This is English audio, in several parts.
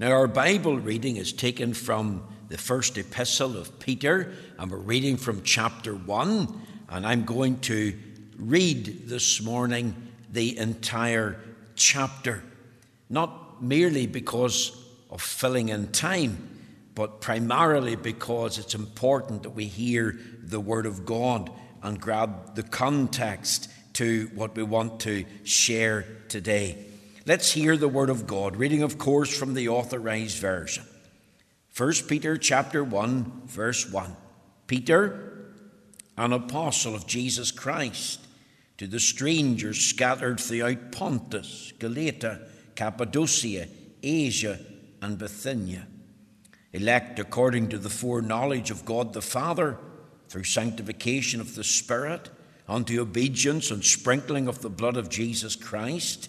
Now, our Bible reading is taken from the first epistle of Peter, and we're reading from chapter 1, and I'm going to read this morning the entire chapter, not merely because of filling in time, but primarily because it's important that we hear the Word of God and grab the context to what we want to share today. Let's hear the Word of God, reading, of course, from the Authorized Version. 1 Peter chapter 1, verse 1. Peter, an apostle of Jesus Christ, to the strangers scattered throughout Pontus, Galatia, Cappadocia, Asia, and Bithynia, elect according to the foreknowledge of God the Father, through sanctification of the Spirit, unto obedience and sprinkling of the blood of Jesus Christ,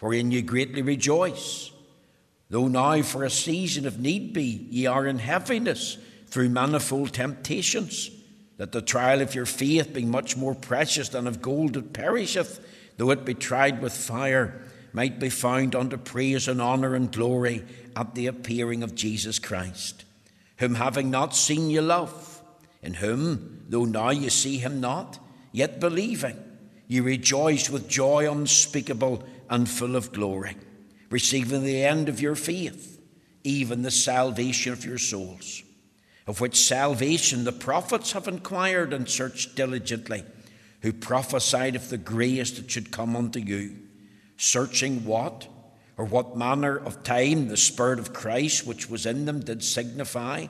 wherein ye greatly rejoice. Though now for a season, if need be, ye are in heaviness, through manifold temptations, that the trial of your faith, being much more precious than of gold that perisheth, though it be tried with fire, might be found unto praise and honour and glory at the appearing of Jesus Christ, whom having not seen ye love, in whom, though now ye see him not, yet believing, ye rejoice with joy unspeakable and full of glory, receiving the end of your faith, even the salvation of your souls of which salvation the prophets have inquired and searched diligently, who prophesied of the grace that should come unto you, searching what or what manner of time the Spirit of Christ which was in them did signify,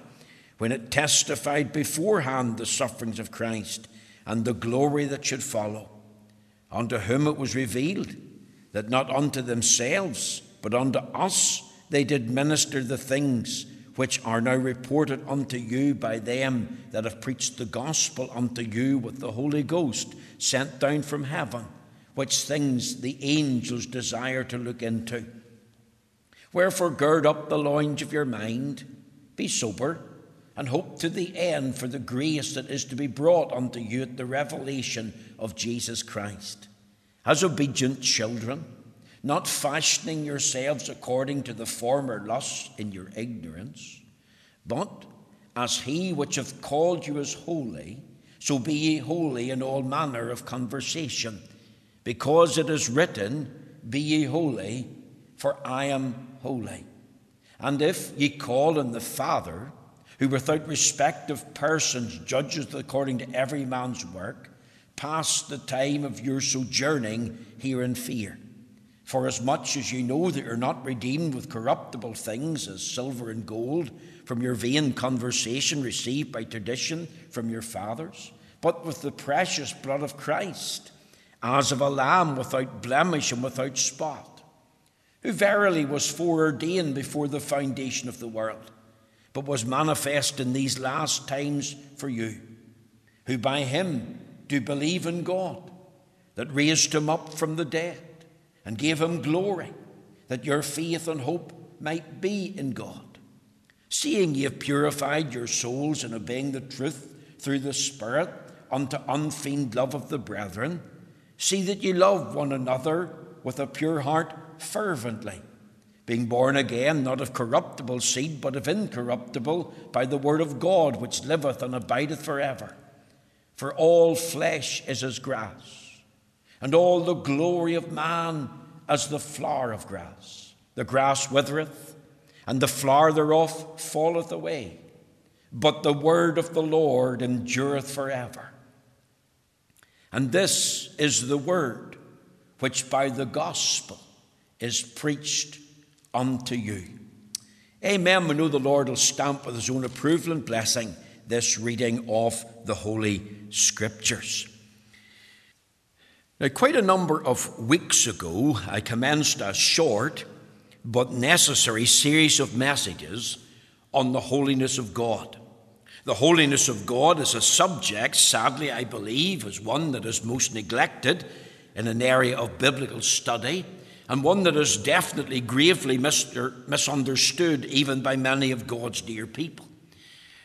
when it testified beforehand the sufferings of Christ and the glory that should follow, unto whom it was revealed that not unto themselves, but unto us they did minister the things which are now reported unto you by them that have preached the gospel unto you with the Holy Ghost sent down from heaven, which things the angels desire to look into. Wherefore, gird up the loins of your mind, be sober, and hope to the end for the grace that is to be brought unto you at the revelation of Jesus Christ. As obedient children, not fashioning yourselves according to the former lusts in your ignorance, but as he which hath called you is holy, so be ye holy in all manner of conversation, because it is written, Be ye holy, for I am holy. And if ye call on the Father, who without respect of persons judgeth according to every man's work, pass the time of your sojourning here in fear. For as much as you know that you're not redeemed with corruptible things as silver and gold from your vain conversation received by tradition from your fathers, but with the precious blood of Christ, as of a lamb without blemish and without spot, who verily was foreordained before the foundation of the world, but was manifest in these last times for you, who by him do believe in God, that raised him up from the dead and gave him glory, that your faith and hope might be in God. Seeing ye have purified your souls in obeying the truth through the Spirit unto unfeigned love of the brethren, see that ye love one another with a pure heart fervently, being born again not of corruptible seed, but of incorruptible, by the word of God which liveth and abideth for ever. For all flesh is as grass and all the glory of man as the flower of grass. The grass withereth, and the flower thereof falleth away, but the word of the Lord endureth forever. And this is the word which by the gospel is preached unto you. Amen. We know the Lord will stamp with his own approval and blessing this reading of the Holy Scriptures. Now, quite a number of weeks ago, I commenced a short but necessary series of messages on the holiness of God. The holiness of God is a subject, sadly, I believe, is one that is most neglected in an area of biblical study, and one that is definitely gravely misunderstood even by many of God's dear people.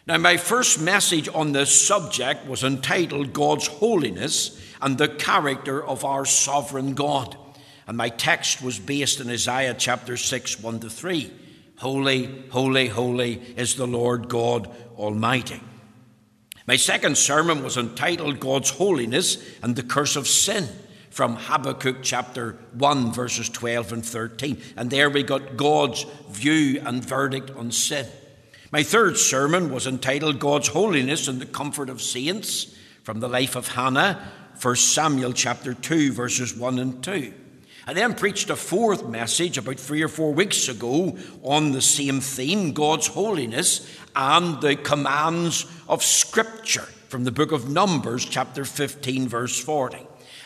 Now, my first message on this subject was entitled God's Holiness and the Character of Our Sovereign God. And my text was based in Isaiah chapter 6, 1 to 3. Holy, holy, holy is the Lord God Almighty. My second sermon was entitled God's Holiness and the Curse of Sin from Habakkuk chapter 1, verses 12 and 13. And there we got God's view and verdict on sin. My third sermon was entitled God's Holiness and the Comfort of Saints from the life of Hannah, 1 Samuel chapter 2, verses 1 and 2. I then preached a fourth message about three or four weeks ago on the same theme God's holiness and the commands of Scripture from the book of Numbers, chapter 15, verse 40.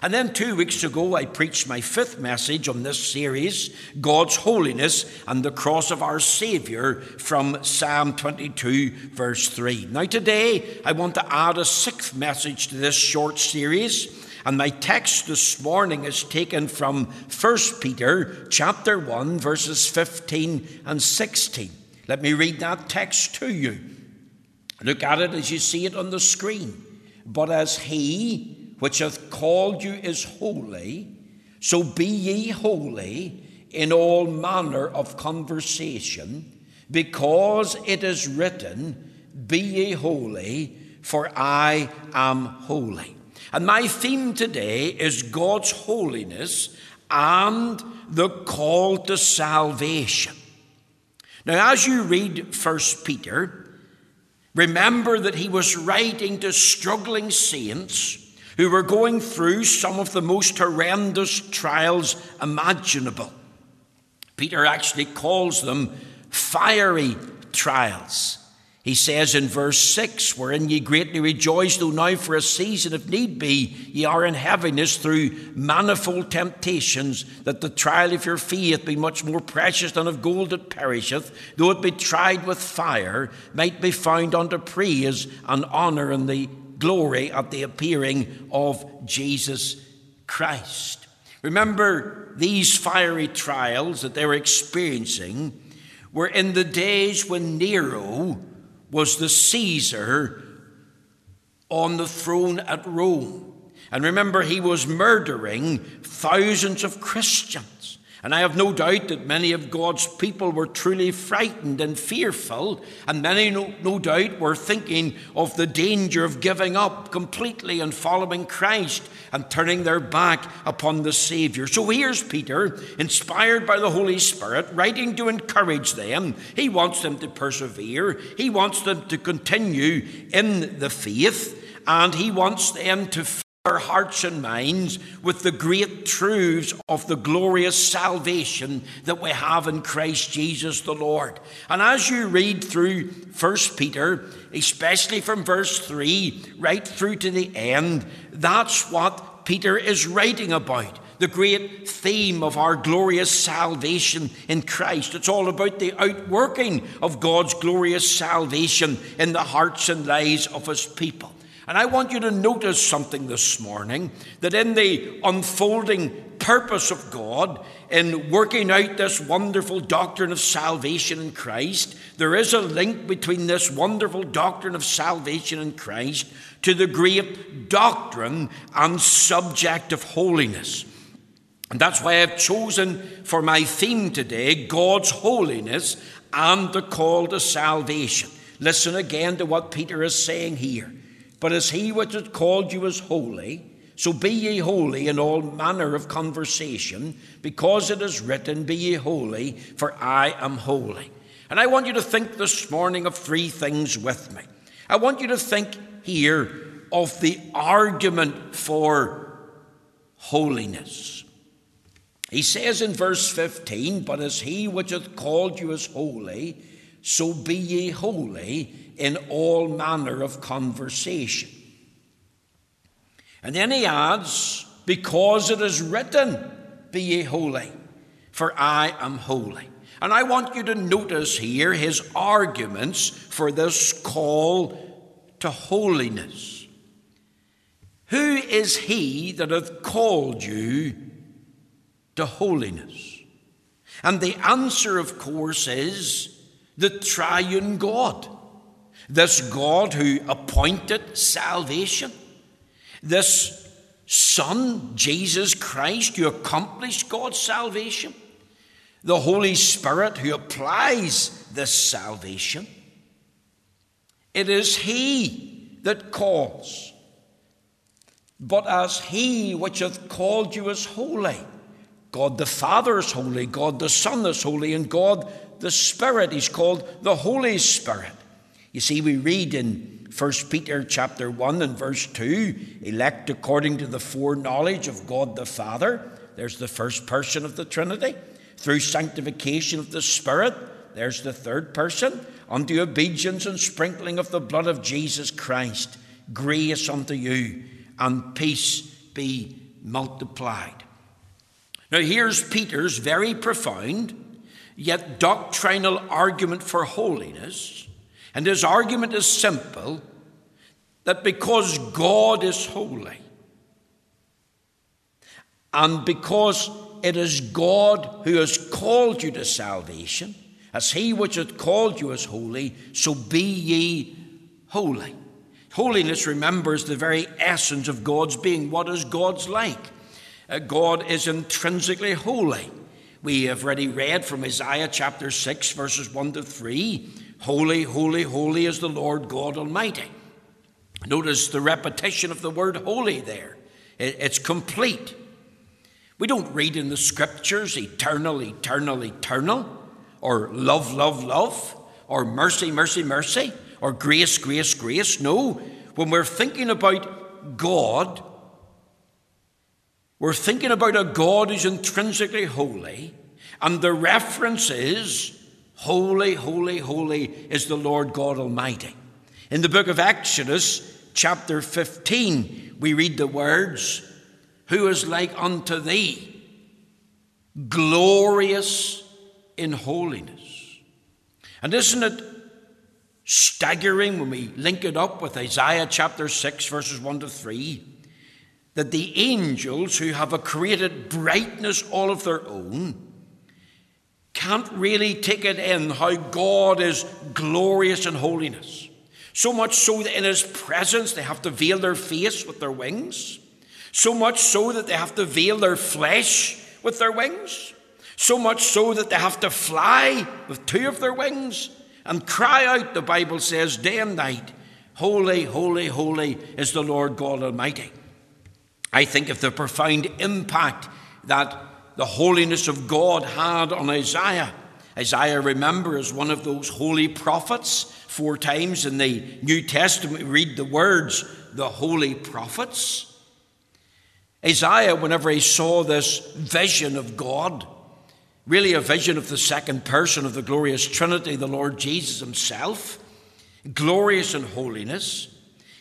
And then two weeks ago, I preached my fifth message on this series God's Holiness and the Cross of our Saviour from Psalm 22, verse 3. Now, today, I want to add a sixth message to this short series. And my text this morning is taken from 1 Peter chapter 1 verses 15 and 16. Let me read that text to you. Look at it as you see it on the screen. But as he which hath called you is holy, so be ye holy in all manner of conversation, because it is written, Be ye holy, for I am holy. And my theme today is God's holiness and the call to salvation. Now, as you read 1 Peter, remember that he was writing to struggling saints who were going through some of the most horrendous trials imaginable. Peter actually calls them fiery trials. He says in verse 6, Wherein ye greatly rejoice, though now for a season, if need be, ye are in heaviness through manifold temptations, that the trial of your faith, be much more precious than of gold that perisheth, though it be tried with fire, might be found unto praise and honour in the glory at the appearing of Jesus Christ. Remember, these fiery trials that they were experiencing were in the days when Nero was the Caesar on the throne at Rome. And remember, he was murdering thousands of Christians. And I have no doubt that many of God's people were truly frightened and fearful, and many, no, no, doubt, were thinking of the danger of giving up completely and following Christ and turning their back upon the Savior. So here's Peter, inspired by the Holy Spirit, writing to encourage them. He wants them to persevere, he wants them to continue in the faith, and he wants them to our hearts and minds with the great truths of the glorious salvation that we have in Christ Jesus the Lord. And as you read through 1 Peter, especially from verse 3 right through to the end, that's what Peter is writing about. The great theme of our glorious salvation in Christ. It's all about the outworking of God's glorious salvation in the hearts and lives of His people. And I want you to notice something this morning that in the unfolding purpose of God, in working out this wonderful doctrine of salvation in Christ, there is a link between this wonderful doctrine of salvation in Christ to the great doctrine and subject of holiness. And that's why I've chosen for my theme today God's holiness and the call to salvation. Listen again to what Peter is saying here. But as he which hath called you is holy, so be ye holy in all manner of conversation, because it is written, Be ye holy, for I am holy. And I want you to think this morning of three things with me. I want you to think here of the argument for holiness. He says in verse 15, But as he which hath called you is holy, so be ye holy in all manner of conversation. And then he adds, Because it is written, Be ye holy, for I am holy. And I want you to notice here his arguments for this call to holiness. Who is he that hath called you to holiness? And the answer, of course, is the triune God. This God who appointed salvation. This Son, Jesus Christ, who accomplished God's salvation the Holy Spirit who applies this salvation. It is He that calls. But as He which hath called you is holy, God the Father is holy, God the Son is holy, and God the Spirit, He's called the Holy Spirit. You see, we read in 1 Peter chapter 1 and verse 2, elect according to the foreknowledge of God the Father. There's the first person of the Trinity through sanctification of the Spirit, there's the third person, unto obedience and sprinkling of the blood of Jesus Christ, grace unto you, and peace be multiplied. Now, here's Peter's very profound yet doctrinal argument for holiness. And his argument is simple that because God is holy, and because it is God who has called you to salvation. As he which hath called you is holy, so be ye holy. Holiness remembers the very essence of God's being. What is God's like? Uh, God is intrinsically holy. We have already read from Isaiah chapter 6, verses 1 to 3 Holy, holy, holy is the Lord God Almighty. Notice the repetition of the word holy there, it's complete. We don't read in the scriptures eternal, eternal, eternal, or love, love, love, or mercy, mercy, mercy, or grace, grace, grace. No, when we're thinking about God, we're thinking about a God who's intrinsically holy, and the reference is Holy, holy, holy is the Lord God Almighty. In the book of Exodus, chapter 15, we read the words, who is like unto thee, glorious in holiness. And isn't it staggering when we link it up with Isaiah chapter 6, verses 1 to 3, that the angels who have a created brightness all of their own can't really take it in how God is glorious in holiness. So much so that in His presence they have to veil their face with their wings. So much so that they have to veil their flesh with their wings. So much so that they have to fly with two of their wings and cry out, the Bible says, day and night, Holy, holy, holy is the Lord God Almighty. I think of the profound impact that the holiness of God had on Isaiah. Isaiah, remember, is one of those holy prophets. Four times in the New Testament, we read the words, the holy prophets. Isaiah, whenever he saw this vision of God, really a vision of the second person of the glorious Trinity, the Lord Jesus himself, glorious in holiness,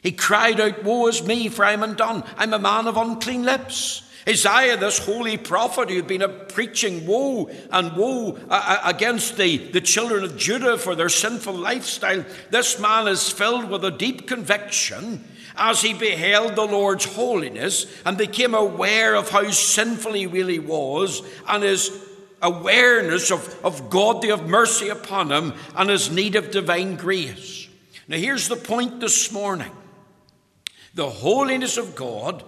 he cried out, Woe is me, for I am undone. I'm a man of unclean lips. Isaiah, this holy prophet who had been preaching woe and woe uh, uh, against the, the children of Judah for their sinful lifestyle, this man is filled with a deep conviction as he beheld the Lord's holiness and became aware of how sinful he really was and his awareness of, of God to have mercy upon him and his need of divine grace. Now, here's the point this morning the holiness of God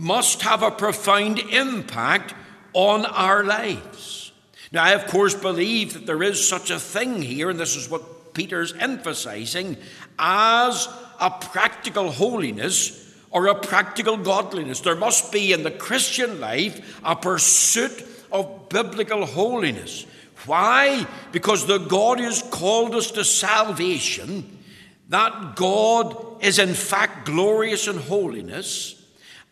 must have a profound impact on our lives. Now, I of course believe that there is such a thing here, and this is what Peter's emphasizing, as a practical holiness or a practical godliness. There must be in the Christian life a pursuit of biblical holiness. Why? Because the God who has called us to salvation, that God is in fact glorious in holiness,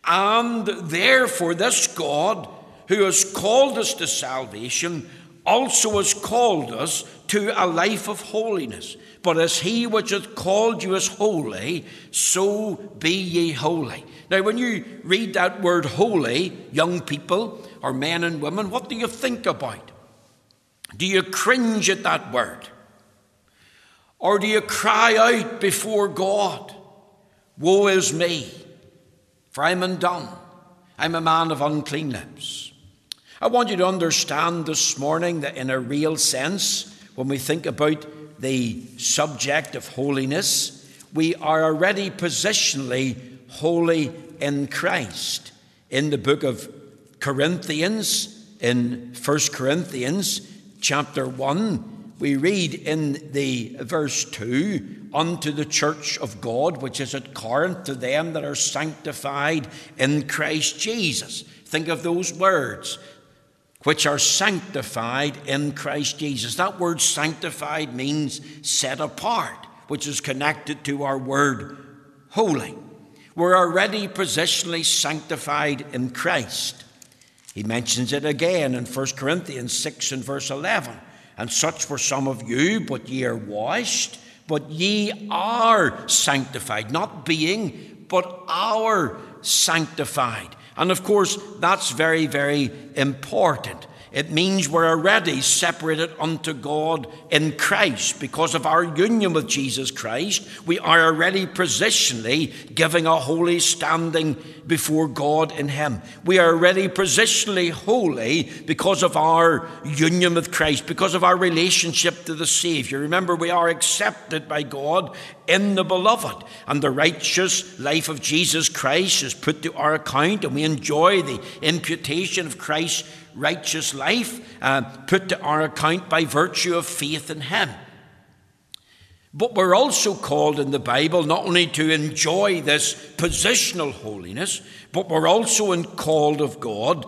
and therefore this God who has called us to salvation also has called us to a life of holiness. But as he which hath called you is holy, so be ye holy. Now, when you read that word holy, young people or men and women, what do you think about? Do you cringe at that word? Or do you cry out before God, Woe is me, for I'm undone. I'm a man of unclean lips. I want you to understand this morning that, in a real sense, when we think about the subject of holiness, we are already positionally holy in Christ. In the book of Corinthians, in 1 Corinthians chapter 1, we read in the verse 2 unto the church of God which is at Corinth, to them that are sanctified in Christ Jesus. Think of those words which are sanctified in Christ Jesus. That word sanctified means set apart, which is connected to our word holy. We're already positionally sanctified in Christ. He mentions it again in 1 Corinthians 6 and verse 11. And such were some of you, but ye are washed, but ye are sanctified, not being, but are sanctified. And of course, that's very, very important. It means we're already separated unto God in Christ. Because of our union with Jesus Christ, we are already positionally giving a holy standing before God in Him. We are already positionally holy because of our union with Christ, because of our relationship to the Savior. Remember, we are accepted by God in the beloved, and the righteous life of Jesus Christ is put to our account, and we enjoy the imputation of Christ's righteous life uh, put to our account by virtue of faith in Him. But we're also called in the Bible not only to enjoy this positional holiness, but we're also called of God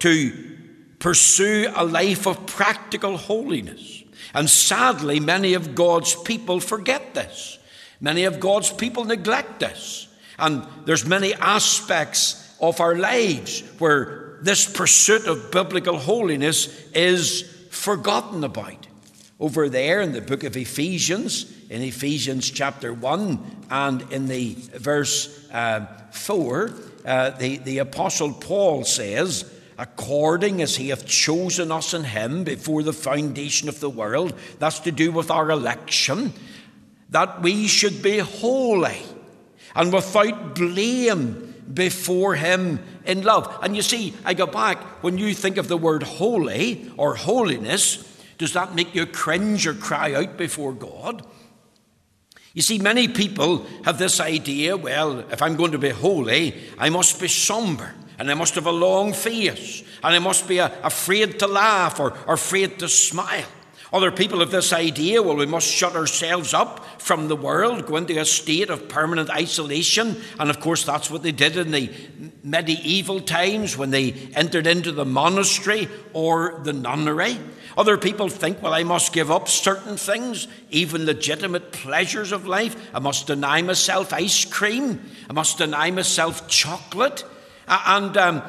to pursue a life of practical holiness. And sadly, many of God's people forget this. Many of God's people neglect this. And there's many aspects of our lives where this pursuit of biblical holiness is forgotten about. Over there in the book of Ephesians, in Ephesians chapter 1 and in the verse uh, 4, uh, the, the Apostle Paul says, According as he hath chosen us in him before the foundation of the world, that's to do with our election, that we should be holy and without blame before Him in love. And you see, I go back, when you think of the word holy or holiness, does that make you cringe or cry out before God? You see, many people have this idea well, if I'm going to be holy, I must be somber, and I must have a long face, and I must be afraid to laugh or, afraid to smile. Other people have this idea well, we must shut ourselves up from the world, go into a state of permanent isolation. And of course, that's what they did in the medieval times when they entered into the monastery or the nunnery. Other people think, well, I must give up certain things, even legitimate pleasures of life. I must deny myself ice cream. I must deny myself chocolate. And um,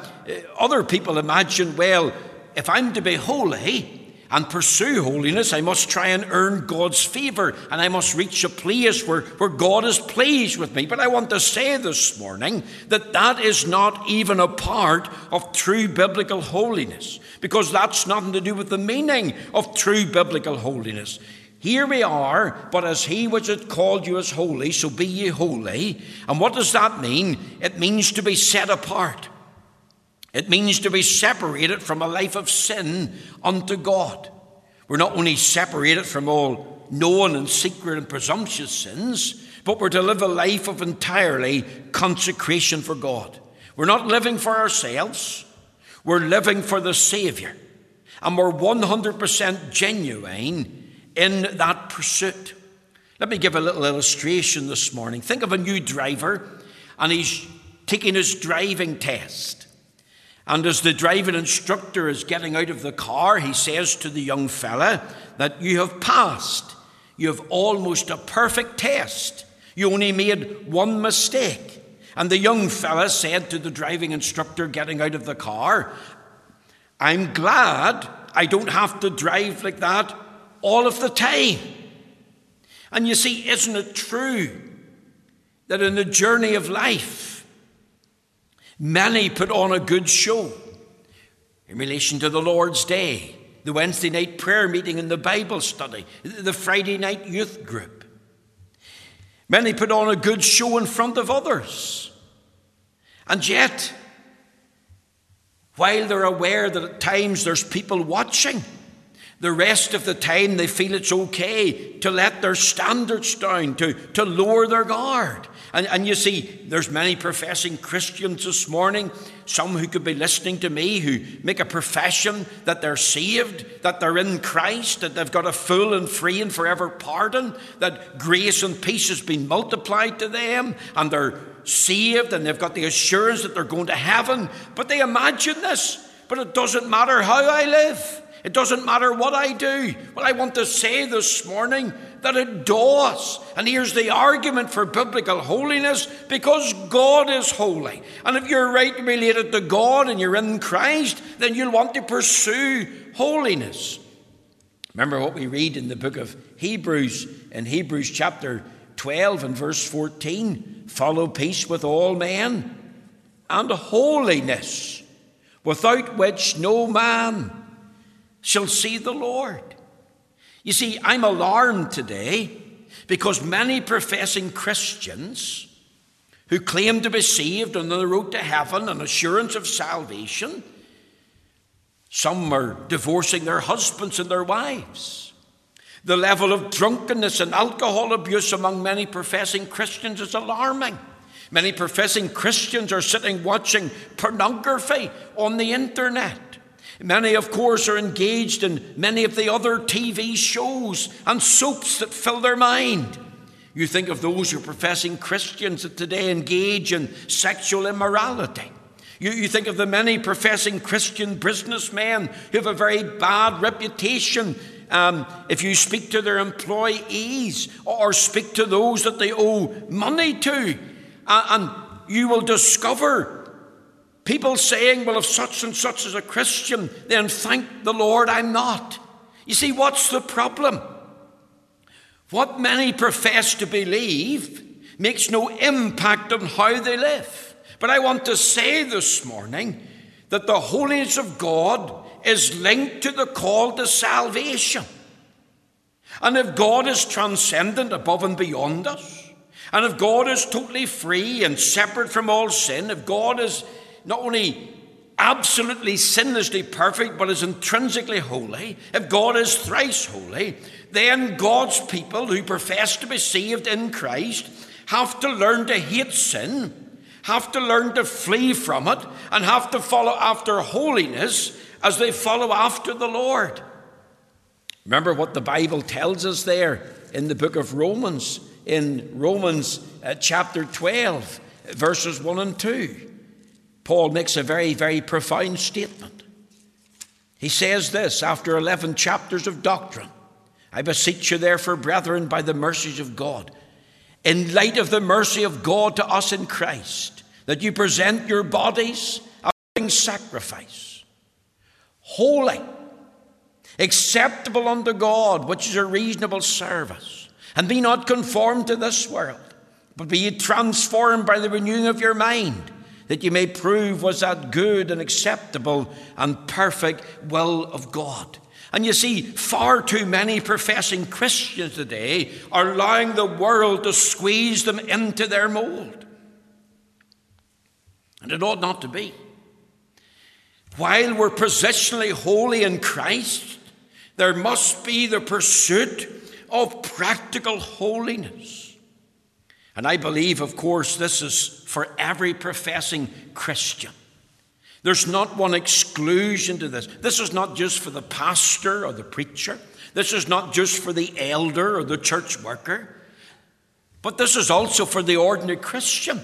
other people imagine, well, if I'm to be holy, and pursue holiness, I must try and earn God's favour and I must reach a place where, where God is pleased with me. But I want to say this morning that that is not even a part of true biblical holiness because that's nothing to do with the meaning of true biblical holiness. Here we are, but as he which hath called you is holy, so be ye holy. And what does that mean? It means to be set apart. It means to be separated from a life of sin unto God. We're not only separated from all known and secret and presumptuous sins, but we're to live a life of entirely consecration for God. We're not living for ourselves, we're living for the Saviour. And we're 100% genuine in that pursuit. Let me give a little illustration this morning. Think of a new driver, and he's taking his driving test. And as the driving instructor is getting out of the car, he says to the young fella that you have passed. You have almost a perfect test. You only made one mistake. And the young fella said to the driving instructor getting out of the car, I'm glad I don't have to drive like that all of the time. And you see, isn't it true that in the journey of life, Many put on a good show in relation to the Lord's Day. the Wednesday night prayer meeting and the Bible study, the Friday night youth group. Many put on a good show in front of others. And yet, while they're aware that at times there's people watching, the rest of the time they feel it's okay to let their standards down, to, to lower their guard. And, and you see, there's many professing Christians this morning, some who could be listening to me, who make a profession that they're saved, that they're in Christ, that they've got a full and free and forever pardon, that grace and peace has been multiplied to them, and they're saved, and they've got the assurance that they're going to heaven. But they imagine this, but it doesn't matter how I live. It doesn't matter what I do. What I want to say this morning that it does. And here's the argument for biblical holiness because God is holy. And if you're right related to God and you're in Christ, then you'll want to pursue holiness. Remember what we read in the book of Hebrews, in Hebrews chapter 12 and verse 14 follow peace with all men and holiness, without which no man shall see the Lord. You see, I'm alarmed today because many professing Christians who claim to be saved on the road to heaven and assurance of salvation, some are divorcing their husbands and their wives. The level of drunkenness and alcohol abuse among many professing Christians is alarming. Many professing Christians are sitting watching pornography on the internet. Many, of course, are engaged in many of the other TV shows and soaps that fill their mind. You think of those who are professing Christians that today engage in sexual immorality. You, you think of the many professing Christian businessmen who have a very bad reputation um, if you speak to their employees or speak to those that they owe money to. And you will discover People saying, well, if such and such is a Christian, then thank the Lord I'm not. You see, what's the problem? What many profess to believe makes no impact on how they live. But I want to say this morning that the holiness of God is linked to the call to salvation. And if God is transcendent above and beyond us, and if God is totally free and separate from all sin, if God is not only absolutely sinlessly perfect, but is intrinsically holy, if God is thrice holy, then God's people who profess to be saved in Christ have to learn to hate sin, have to learn to flee from it, and have to follow after holiness as they follow after the Lord. Remember what the Bible tells us there in the book of Romans, in Romans uh, chapter 12, verses 1 and 2. Paul makes a very, very profound statement. He says this after 11 chapters of doctrine I beseech you, therefore, brethren, by the mercies of God, in light of the mercy of God to us in Christ, that you present your bodies a living sacrifice, holy, acceptable unto God, which is a reasonable service. And be not conformed to this world, but be ye transformed by the renewing of your mind that you may prove was that good and acceptable and perfect will of God. And you see, far too many professing Christians today are allowing the world to squeeze them into their mold. And it ought not to be. While we're positionally holy in Christ, there must be the pursuit of practical holiness. And I believe, of course, this is for every professing Christian. There's not one exclusion to this. This is not just for the pastor or the preacher. This is not just for the elder or the church worker. But this is also for the ordinary Christian.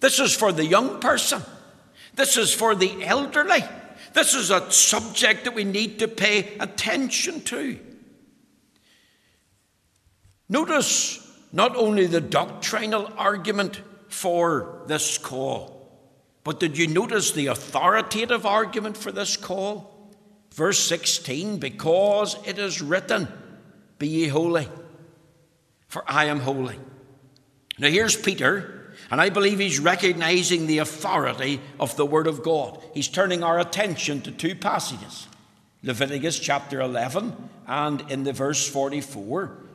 This is for the young person. This is for the elderly. This is a subject that we need to pay attention to. Notice not only the doctrinal argument for this call, but did you notice the authoritative argument for this call? Verse 16, because it is written, Be ye holy, for I am holy. Now here's Peter, and I believe he's recognizing the authority of the Word of God. He's turning our attention to two passages Leviticus chapter 11 and in the verse 44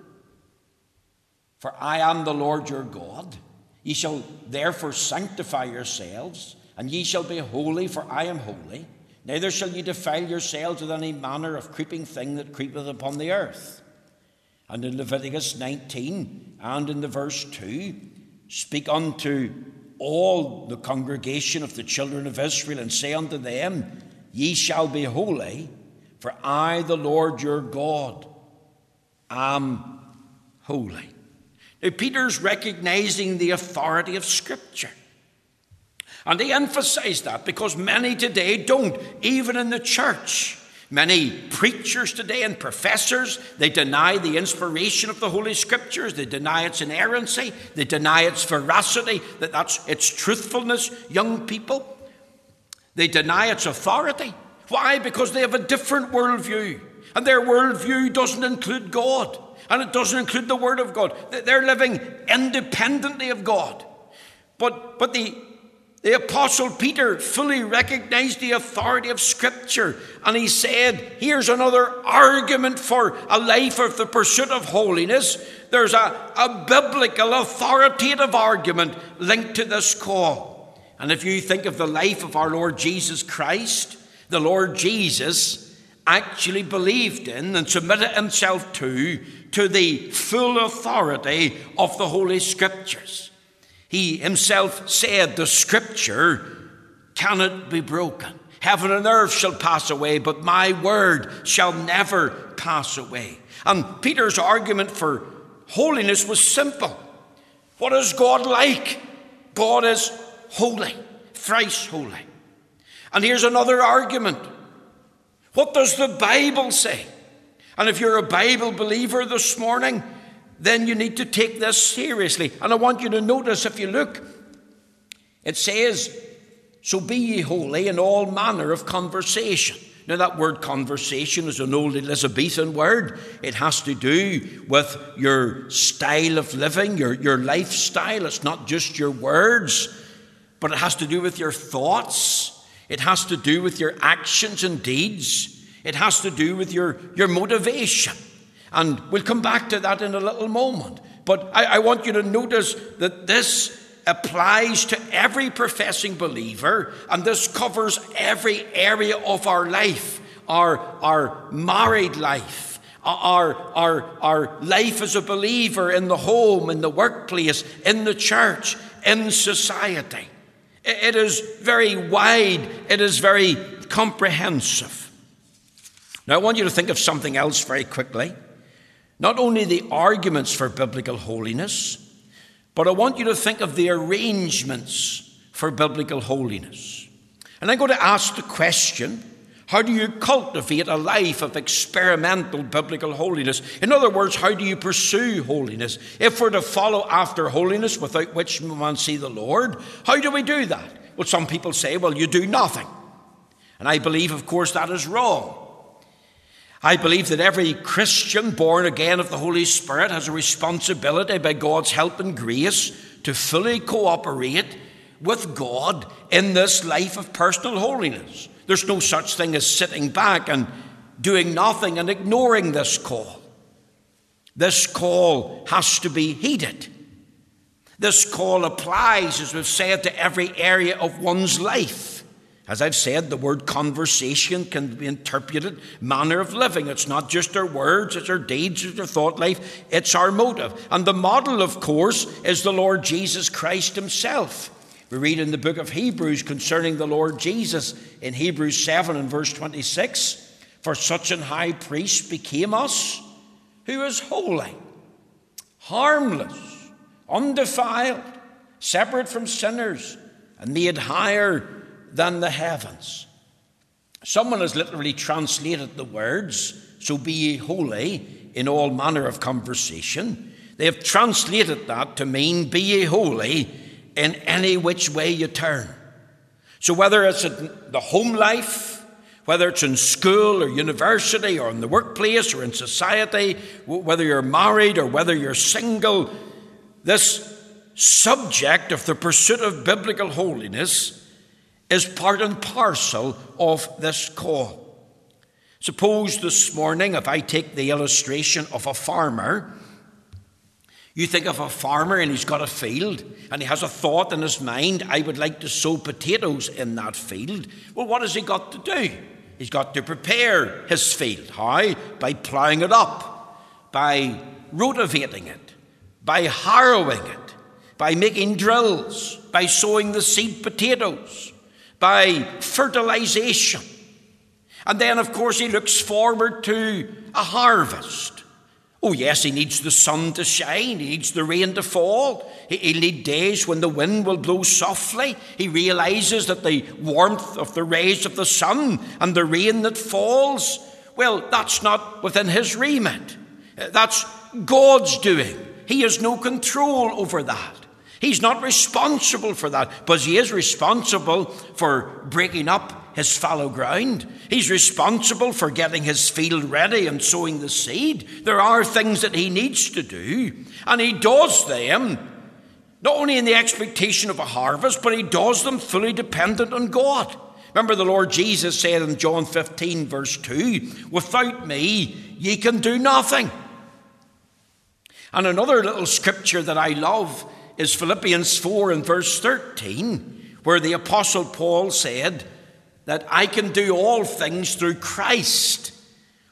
For I am the Lord your God. Ye shall therefore sanctify yourselves, and ye shall be holy, for I am holy. Neither shall ye defile yourselves with any manner of creeping thing that creepeth upon the earth. And in Leviticus 19 and in the verse 2, speak unto all the congregation of the children of Israel and say unto them, Ye shall be holy, for I, the Lord your God, am holy. Peter's recognizing the authority of Scripture. And he emphasized that because many today don't, even in the church. Many preachers today and professors, they deny the inspiration of the Holy Scriptures. They deny its inerrancy. They deny its veracity, that that's its truthfulness, young people. They deny its authority. Why? Because they have a different worldview. And their worldview doesn't include God. And it doesn't include the Word of God. They're living independently of God. But, but the the Apostle Peter fully recognized the authority of Scripture, and he said, Here's another argument for a life of the pursuit of holiness. There's a, a biblical, authoritative argument linked to this call. And if you think of the life of our Lord Jesus Christ, the Lord Jesus actually believed in and submitted himself to, to the full authority of the Holy Scriptures. He himself said, The scripture cannot be broken. Heaven and earth shall pass away, but my word shall never pass away. And Peter's argument for holiness was simple. What is God like? God is holy, thrice holy. And here's another argument. What does the Bible say? And if you're a Bible believer this morning, then you need to take this seriously. And I want you to notice if you look, it says, So be ye holy in all manner of conversation. Now, that word conversation is an old Elizabethan word. It has to do with your style of living, your, your lifestyle. It's not just your words, but it has to do with your thoughts. It has to do with your actions and deeds. It has to do with your, your motivation. And we'll come back to that in a little moment. But I, I want you to notice that this applies to every professing believer, and this covers every area of our life our, our married life, our, our, our life as a believer in the home, in the workplace, in the church, in society. It is very wide, it is very comprehensive. Now, I want you to think of something else very quickly. Not only the arguments for biblical holiness, but I want you to think of the arrangements for biblical holiness. And I'm going to ask the question how do you cultivate a life of experimental biblical holiness? In other words, how do you pursue holiness? If we're to follow after holiness without which we won't see the Lord, how do we do that? Well, some people say, well, you do nothing. And I believe, of course, that is wrong. I believe that every Christian born again of the Holy Spirit has a responsibility by God's help and grace to fully cooperate with God in this life of personal holiness. There's no such thing as sitting back and doing nothing and ignoring this call. This call has to be heeded. This call applies, as we've said, to every area of one's life. As I've said, the word conversation can be interpreted manner of living. It's not just our words, it's our deeds, it's our thought life, it's our motive. And the model, of course, is the Lord Jesus Christ Himself. We read in the book of Hebrews concerning the Lord Jesus in Hebrews 7 and verse 26 For such an high priest became us, who is holy, harmless, undefiled, separate from sinners, and made higher than the heavens. Someone has literally translated the words, so be ye holy in all manner of conversation. They have translated that to mean be ye holy in any which way you turn. So whether it's in the home life, whether it's in school or university or in the workplace or in society, whether you're married or whether you're single, this subject of the pursuit of biblical holiness is part and parcel of this call. Suppose this morning, if I take the illustration of a farmer, you think of a farmer and he's got a field and he has a thought in his mind, I would like to sow potatoes in that field. Well, what has he got to do? He's got to prepare his field. How? By ploughing it up, by rotivating it, by harrowing it, by making drills, by sowing the seed potatoes, by fertilization. And then, of course, he looks forward to a harvest. Oh, yes, he needs the sun to shine, he needs the rain to fall. He'll need days when the wind will blow softly. He realizes that the warmth of the rays of the sun and the rain that falls, well, that's not within his remit. Uh, that's God's doing. He has no control over that. He's not responsible for that, but he is responsible for breaking up his fallow ground. He's responsible for getting his field ready and sowing the seed. There are things that he needs to do, and he does them not only in the expectation of a harvest, but he does them fully dependent on God. Remember, the Lord Jesus said in John 15, verse 2, Without me, ye can do nothing. And another little scripture that I love is Philippians 4 and verse 13, where the Apostle Paul said, that I can do all things through Christ,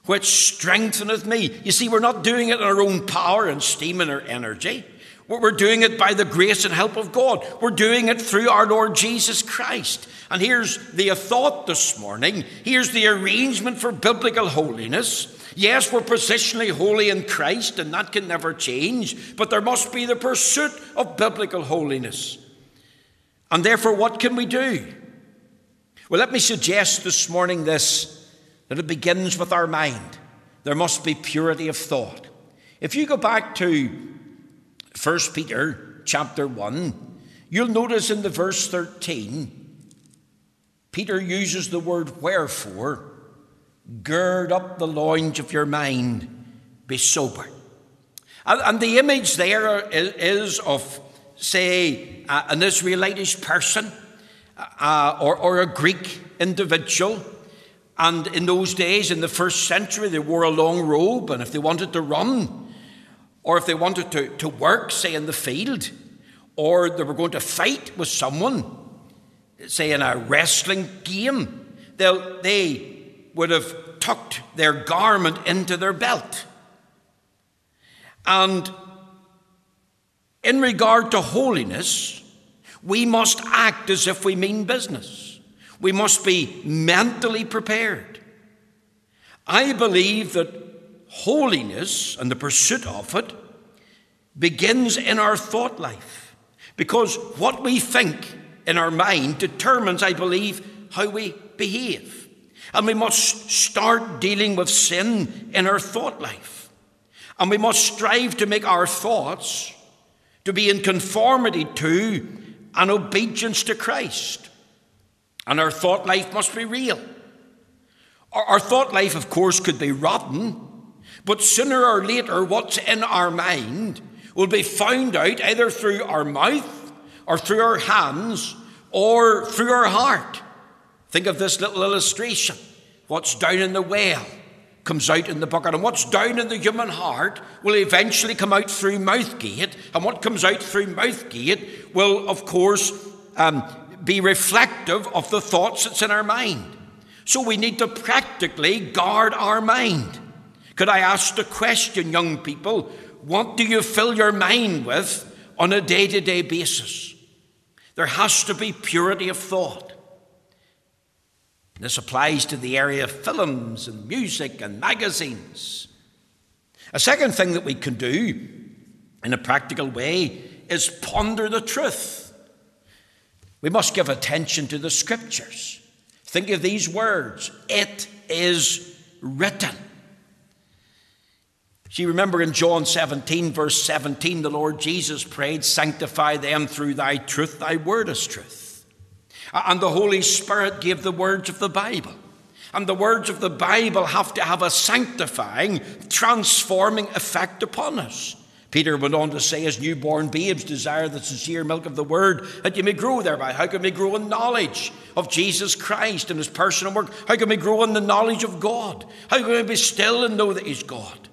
which strengtheneth me. You see, we're not doing it in our own power and steam and our energy. We're doing it by the grace and help of God. We're doing it through our Lord Jesus Christ. And here's the thought this morning. Here's the arrangement for biblical holiness. Yes, we're positionally holy in Christ, and that can never change, but there must be the pursuit of biblical holiness. And therefore, what can we do? Well, let me suggest this morning this that it begins with our mind. There must be purity of thought. If you go back to 1 Peter chapter 1, you'll notice in the verse 13, Peter uses the word wherefore, gird up the loins of your mind, be sober. And, and the image there is of, say, an Israelitish person uh, or, or a Greek individual. And in those days, in the first century, they wore a long robe, and if they wanted to run, or if they wanted to, to work, say in the field, or they were going to fight with someone, say in a wrestling game, they would have tucked their garment into their belt. And in regard to holiness, we must act as if we mean business. We must be mentally prepared. I believe that holiness and the pursuit of it begins in our thought life because what we think in our mind determines, I believe, how we behave. And we must start dealing with sin in our thought life. And we must strive to make our thoughts to be in conformity to and obedience to Christ. And our thought life must be real. Our, our thought life, of course, could be rotten, but sooner or later, what's in our mind will be found out either through our mouth or through our hands or through our heart. Think of this little illustration. What's down in the well comes out in the bucket. And what's down in the human heart will eventually come out through mouth gate. And what comes out through mouth gate will, of course, um, be reflective of the thoughts that's in our mind. So we need to practically guard our mind. Could I ask the question, young people, what do you fill your mind with on a day to day basis? There has to be purity of thought. This applies to the area of films and music and magazines. A second thing that we can do in a practical way is ponder the truth. We must give attention to the scriptures. Think of these words it is written. See, remember in John 17, verse 17, the Lord Jesus prayed, Sanctify them through thy truth, thy word is truth. And the Holy Spirit gave the words of the Bible. And the words of the Bible have to have a sanctifying, transforming effect upon us Peter went on to say, as newborn babes desire the sincere milk of the word, that you may grow thereby. How can we grow in knowledge of Jesus Christ and his personal work? How can we grow in the knowledge of God? How can we be still and know that he's God?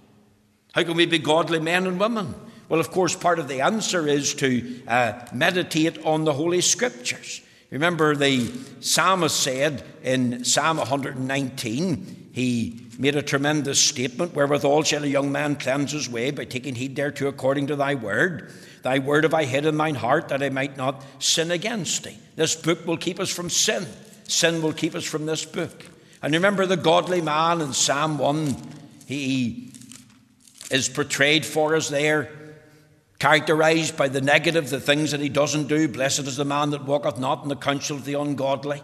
How can we be godly men and women? Well, of course, part of the answer is to uh, meditate on the Holy Scriptures. Remember, the psalmist said in Psalm 119, he made a tremendous statement wherewithal shall a young man cleanse his way by taking heed thereto according to thy word. Thy word have I hid in mine heart that I might not sin against thee. This book will keep us from sin. Sin will keep us from this book. And remember the godly man in Psalm 1, he is portrayed for us there, characterized by the negative, the things that he doesn't do. Blessed is the man that walketh not in the counsel of the ungodly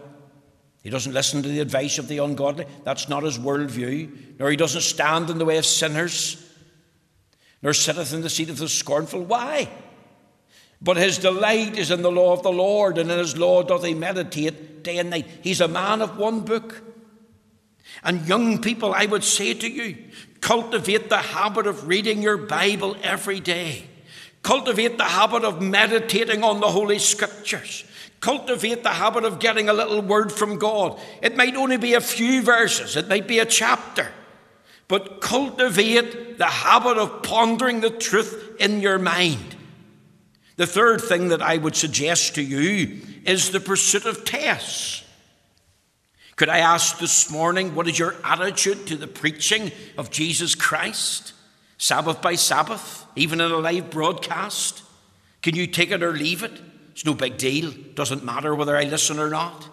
he doesn't listen to the advice of the ungodly. That's not his worldview. Nor he doesn't stand in the way of sinners, nor sitteth in the seat of the scornful. Why? But his delight is in the law of the Lord, and in his law doth he meditate day and night. He's a man of one book. And young people, I would say to you, cultivate the habit of reading your Bible every day. Cultivate the habit of meditating on the Holy Scriptures. Cultivate the habit of getting a little word from God. It might only be a few verses, it might be a chapter. But cultivate the habit of pondering the truth in your mind. The third thing that I would suggest to you is the pursuit of tests. Could I ask this morning, what is your attitude to the preaching of Jesus Christ? Sabbath by Sabbath, even in a live broadcast? Can you take it or leave it? It's no big deal. Doesn't matter whether I listen or not.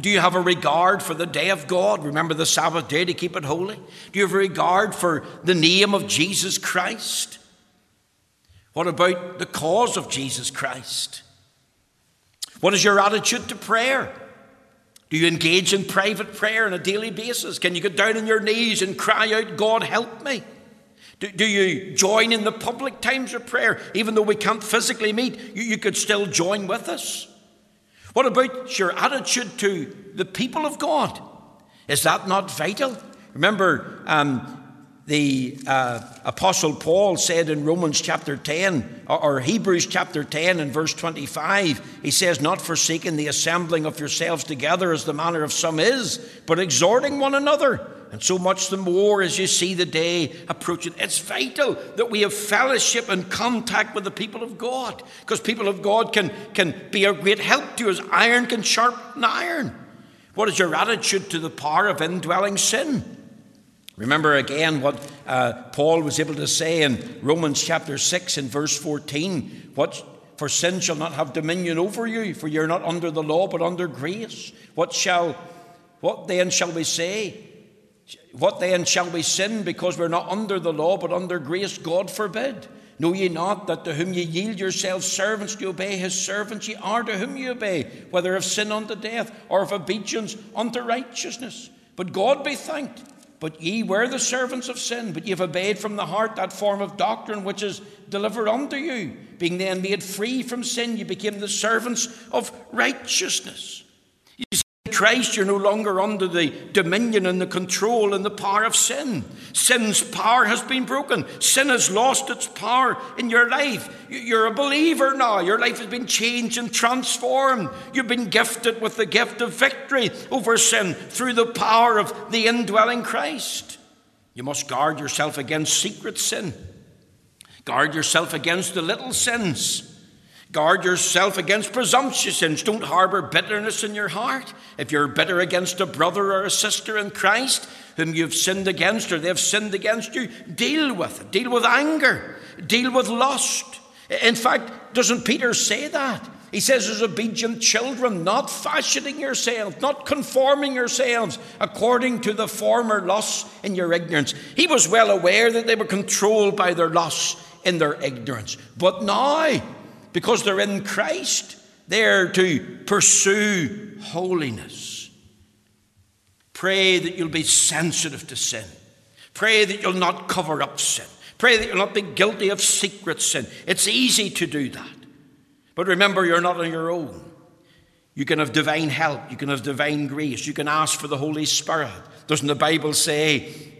Do you have a regard for the day of God? Remember the Sabbath day to keep it holy? Do you have a regard for the name of Jesus Christ? What about the cause of Jesus Christ? What is your attitude to prayer? Do you engage in private prayer on a daily basis? Can you get down on your knees and cry out, God, help me? Do, do, you join in the public times of prayer? Even though we can't physically meet, you, you could still join with us. What about your attitude to the people of God? Is that not vital? Remember, um, the uh, Apostle Paul said in Romans chapter 10, or, or, Hebrews chapter 10 and verse 25, he says, Not forsaking the assembling of yourselves together as the manner of some is, but exhorting one another and so much the more as you see the day approaching. It's vital that we have fellowship and contact with the people of God, because people of God can, can be a great help to us. Iron can sharpen iron. What is your attitude to the power of indwelling sin? Remember again what uh, Paul was able to say in Romans chapter 6 and verse 14. What for sin shall not have dominion over you, for you're not under the law, but under grace. What shall what then shall we say? What then shall we sin because we're not under the law but under grace? God forbid. Know ye not that to whom ye yield yourselves servants to obey his servants, ye are to whom ye obey, whether of sin unto death or of obedience unto righteousness? But God be thanked. But ye were the servants of sin, but ye have obeyed from the heart that form of doctrine which is delivered unto you. Being then made free from sin, ye became the servants of righteousness. Christ, you're no longer under the dominion and the control and the power of sin. Sin's power has been broken. Sin has lost its power in your life. You're a believer now. Your life has been changed and transformed. You've been gifted with the gift of victory over sin through the power of the indwelling Christ. You must guard yourself against secret sin, guard yourself against the little sins. Guard yourself against presumptuous sins. Don't harbor bitterness in your heart. If you're bitter against a brother or a sister in Christ whom you've sinned against or they've sinned against you, deal with it. Deal with anger. Deal with lust. In fact, doesn't Peter say that? He says, as obedient children, not fashioning yourselves, not conforming yourselves according to the former lusts in your ignorance. He was well aware that they were controlled by their lusts in their ignorance. But now, because they're in Christ. They're to pursue holiness. Pray that you'll be sensitive to sin. Pray that you'll not cover up sin. Pray that you'll not be guilty of secret sin. It's easy to do that. But remember, you're not on your own. You can have divine help. You can have divine grace. You can ask for the Holy Spirit. Doesn't the Bible say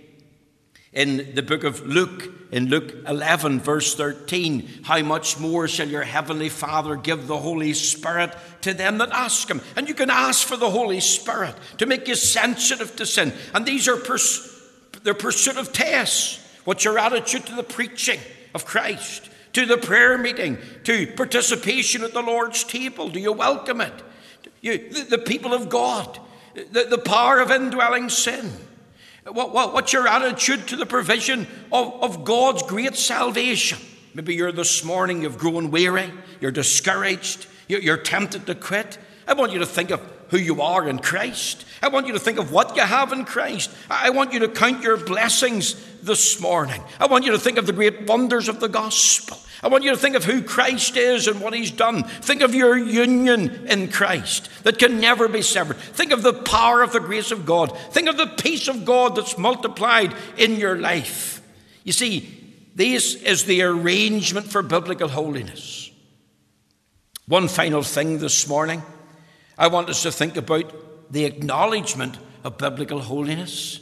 In the book of Luke, in Luke 11, verse 13, how much more shall your heavenly Father give the Holy Spirit to them that ask Him? And you can ask for the Holy Spirit to make you sensitive to sin. And these are pers- their pursuit of tests. What's your attitude to the preaching of Christ, to the prayer meeting, to participation at the Lord's table? Do you welcome it? You, the, the people of God, the, the power of indwelling sin. What, what, what's your attitude to the provision of, of God's great salvation? Maybe you're this morning, you've grown weary, you're discouraged, you're, you're tempted to quit. I want you to think of who you are in Christ. I want you to think of what you have in Christ. I want you to count your blessings this morning. I want you to think of the great wonders of the gospel. I want you to think of who Christ is and what He's done. Think of your union in Christ that can never be severed. Think of the power of the grace of God. Think of the peace of God that's multiplied in your life. You see, this is the arrangement for biblical holiness. One final thing this morning I want us to think about the acknowledgement of biblical holiness.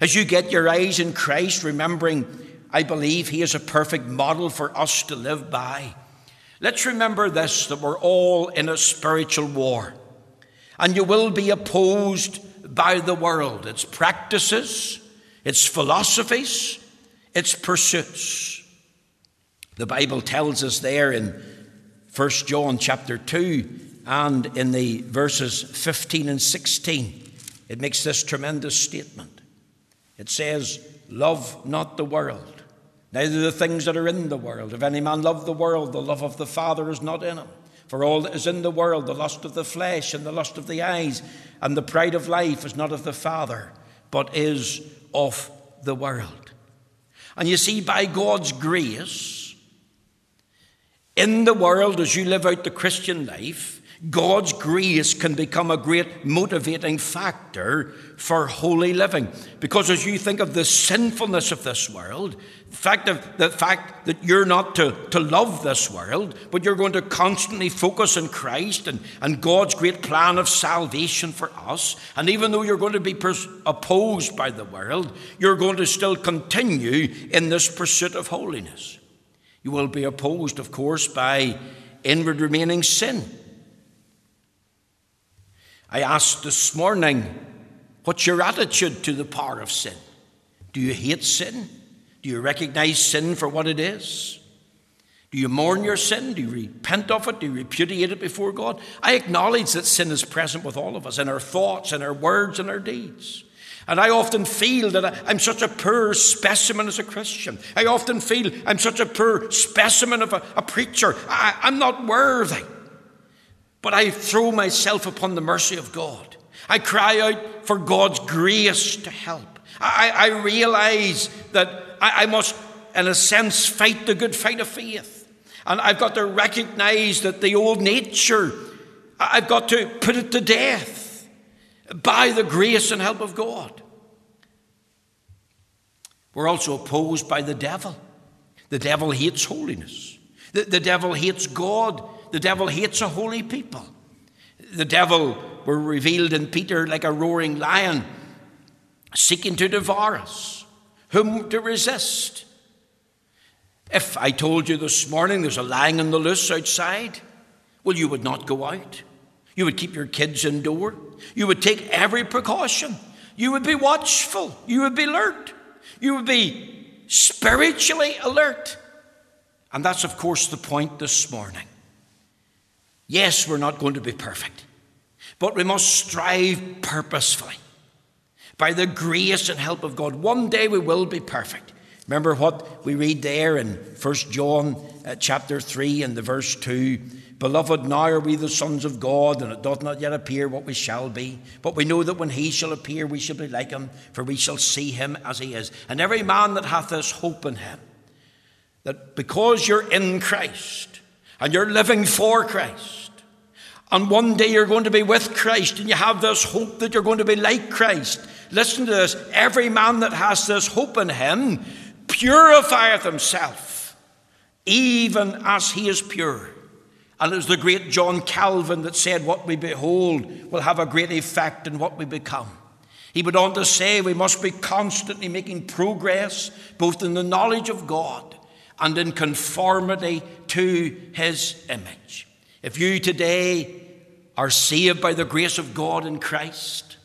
As you get your eyes in Christ, remembering I believe He is a perfect model for us to live by. Let's remember this that we're all in a spiritual war, and you will be opposed by the world, its practices, its philosophies, its pursuits. The Bible tells us there in 1 John chapter 2 and in the verses 15 and 16, it makes this tremendous statement. It says, Love not the world neither the things that are in the world. If any man love the world, the love of the Father is not in him. For all that is in the world, the lust of the flesh and the lust of the eyes and the pride of life is not of the Father, but is of the world. And you see, by God's grace, in the world as you live out the Christian life, God's grace can become a great motivating factor for holy living. Because as you think of the sinfulness of this world, the fact, of, the fact that you're not to, to love this world, but you're going to constantly focus on Christ and, and God's great plan of salvation for us, and even though you're going to be pers- opposed by the world, you're going to still continue in this pursuit of holiness. You will be opposed, of course, by inward remaining sin I asked this morning, what's your attitude to the power of sin? Do you hate sin? Do you recognize sin for what it is? Do you mourn your sin? Do you repent of it? Do you repudiate it before God? I acknowledge that sin is present with all of us in our thoughts, in our words, and our deeds. And I often feel that I'm such a poor specimen as a Christian. I often feel I'm such a poor specimen of a, a preacher. I, I'm not worthy. But I throw myself upon the mercy of God. I cry out for God's grace to help. I, I realize that I, I must, in a sense, fight the good fight of faith. And I've got to recognize that the old nature, I've got to put it to death by the grace and help of God. We're also opposed by the devil. The devil hates holiness, the, the devil hates God the devil hates a holy people. The devil were revealed in Peter like a roaring lion, seeking to devour us. Whom to resist? If I told you this morning there's a lion on the loose outside, well, you would not go out. You would keep your kids indoor. You would take every precaution. You would be watchful. You would be alert. You would be spiritually alert. And that's, of course, the point this morning. Yes, we're not going to be perfect, but we must strive purposefully. By the grace and help of God, one day we will be perfect. Remember what we read there in 1 John uh, chapter 3 and the verse 2 Beloved, now are we the sons of God, and it doth not yet appear what we shall be. But we know that when he shall appear, we shall be like him, for we shall see him as he is. And every man that hath this hope in him, that because you're in Christ and you're living for Christ, and one day you're going to be with Christ and you have this hope that you're going to be like Christ. Listen to this. Every man that has this hope in him purifieth himself, even as he is pure. And it was the great John Calvin that said, What we behold will have a great effect in what we become. He went on to say we must be constantly making progress both in the knowledge of God and in conformity to his image. If you today are saved by the grace of God in Christ,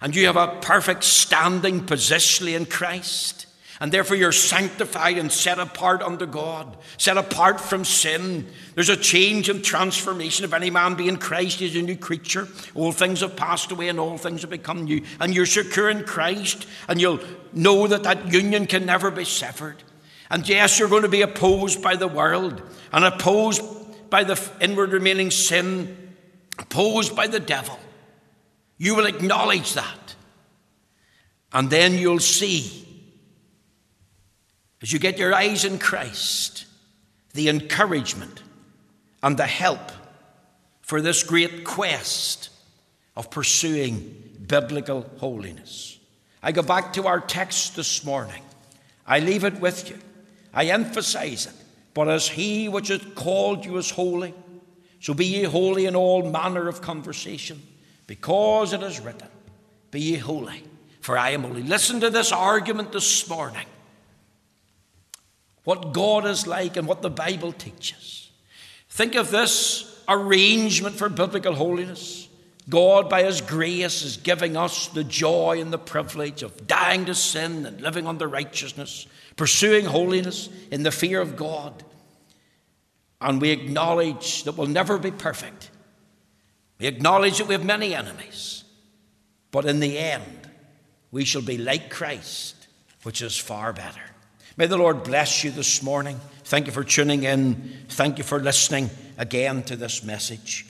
and you have a perfect standing positionally in Christ, and therefore you're sanctified and set apart unto God, set apart from sin. There's a change and transformation. If any man be in Christ, he's a new creature. All things have passed away and all things have become new. And you're secure in Christ, and you'll know that that union can never be severed. And yes, you're going to be opposed by the world and opposed by the inward remaining sin, opposed by the devil. You will acknowledge that. And then you'll see, as you get your eyes in Christ, the encouragement and the help for this great quest of pursuing biblical holiness. I go back to our text this morning. I leave it with you. I emphasize it. But as he which has called you is holy, so be ye holy in all manner of conversation, because it is written, Be ye holy, for I am holy. Listen to this argument this morning. What God is like and what the Bible teaches. Think of this arrangement for biblical holiness. God, by His grace, is giving us the joy and the privilege of dying to sin and living under righteousness, pursuing holiness in the fear of God. And we acknowledge that we'll never be perfect. We acknowledge that we have many enemies. But in the end, we shall be like Christ, which is far better. May the Lord bless you this morning. Thank you for tuning in. Thank you for listening again to this message.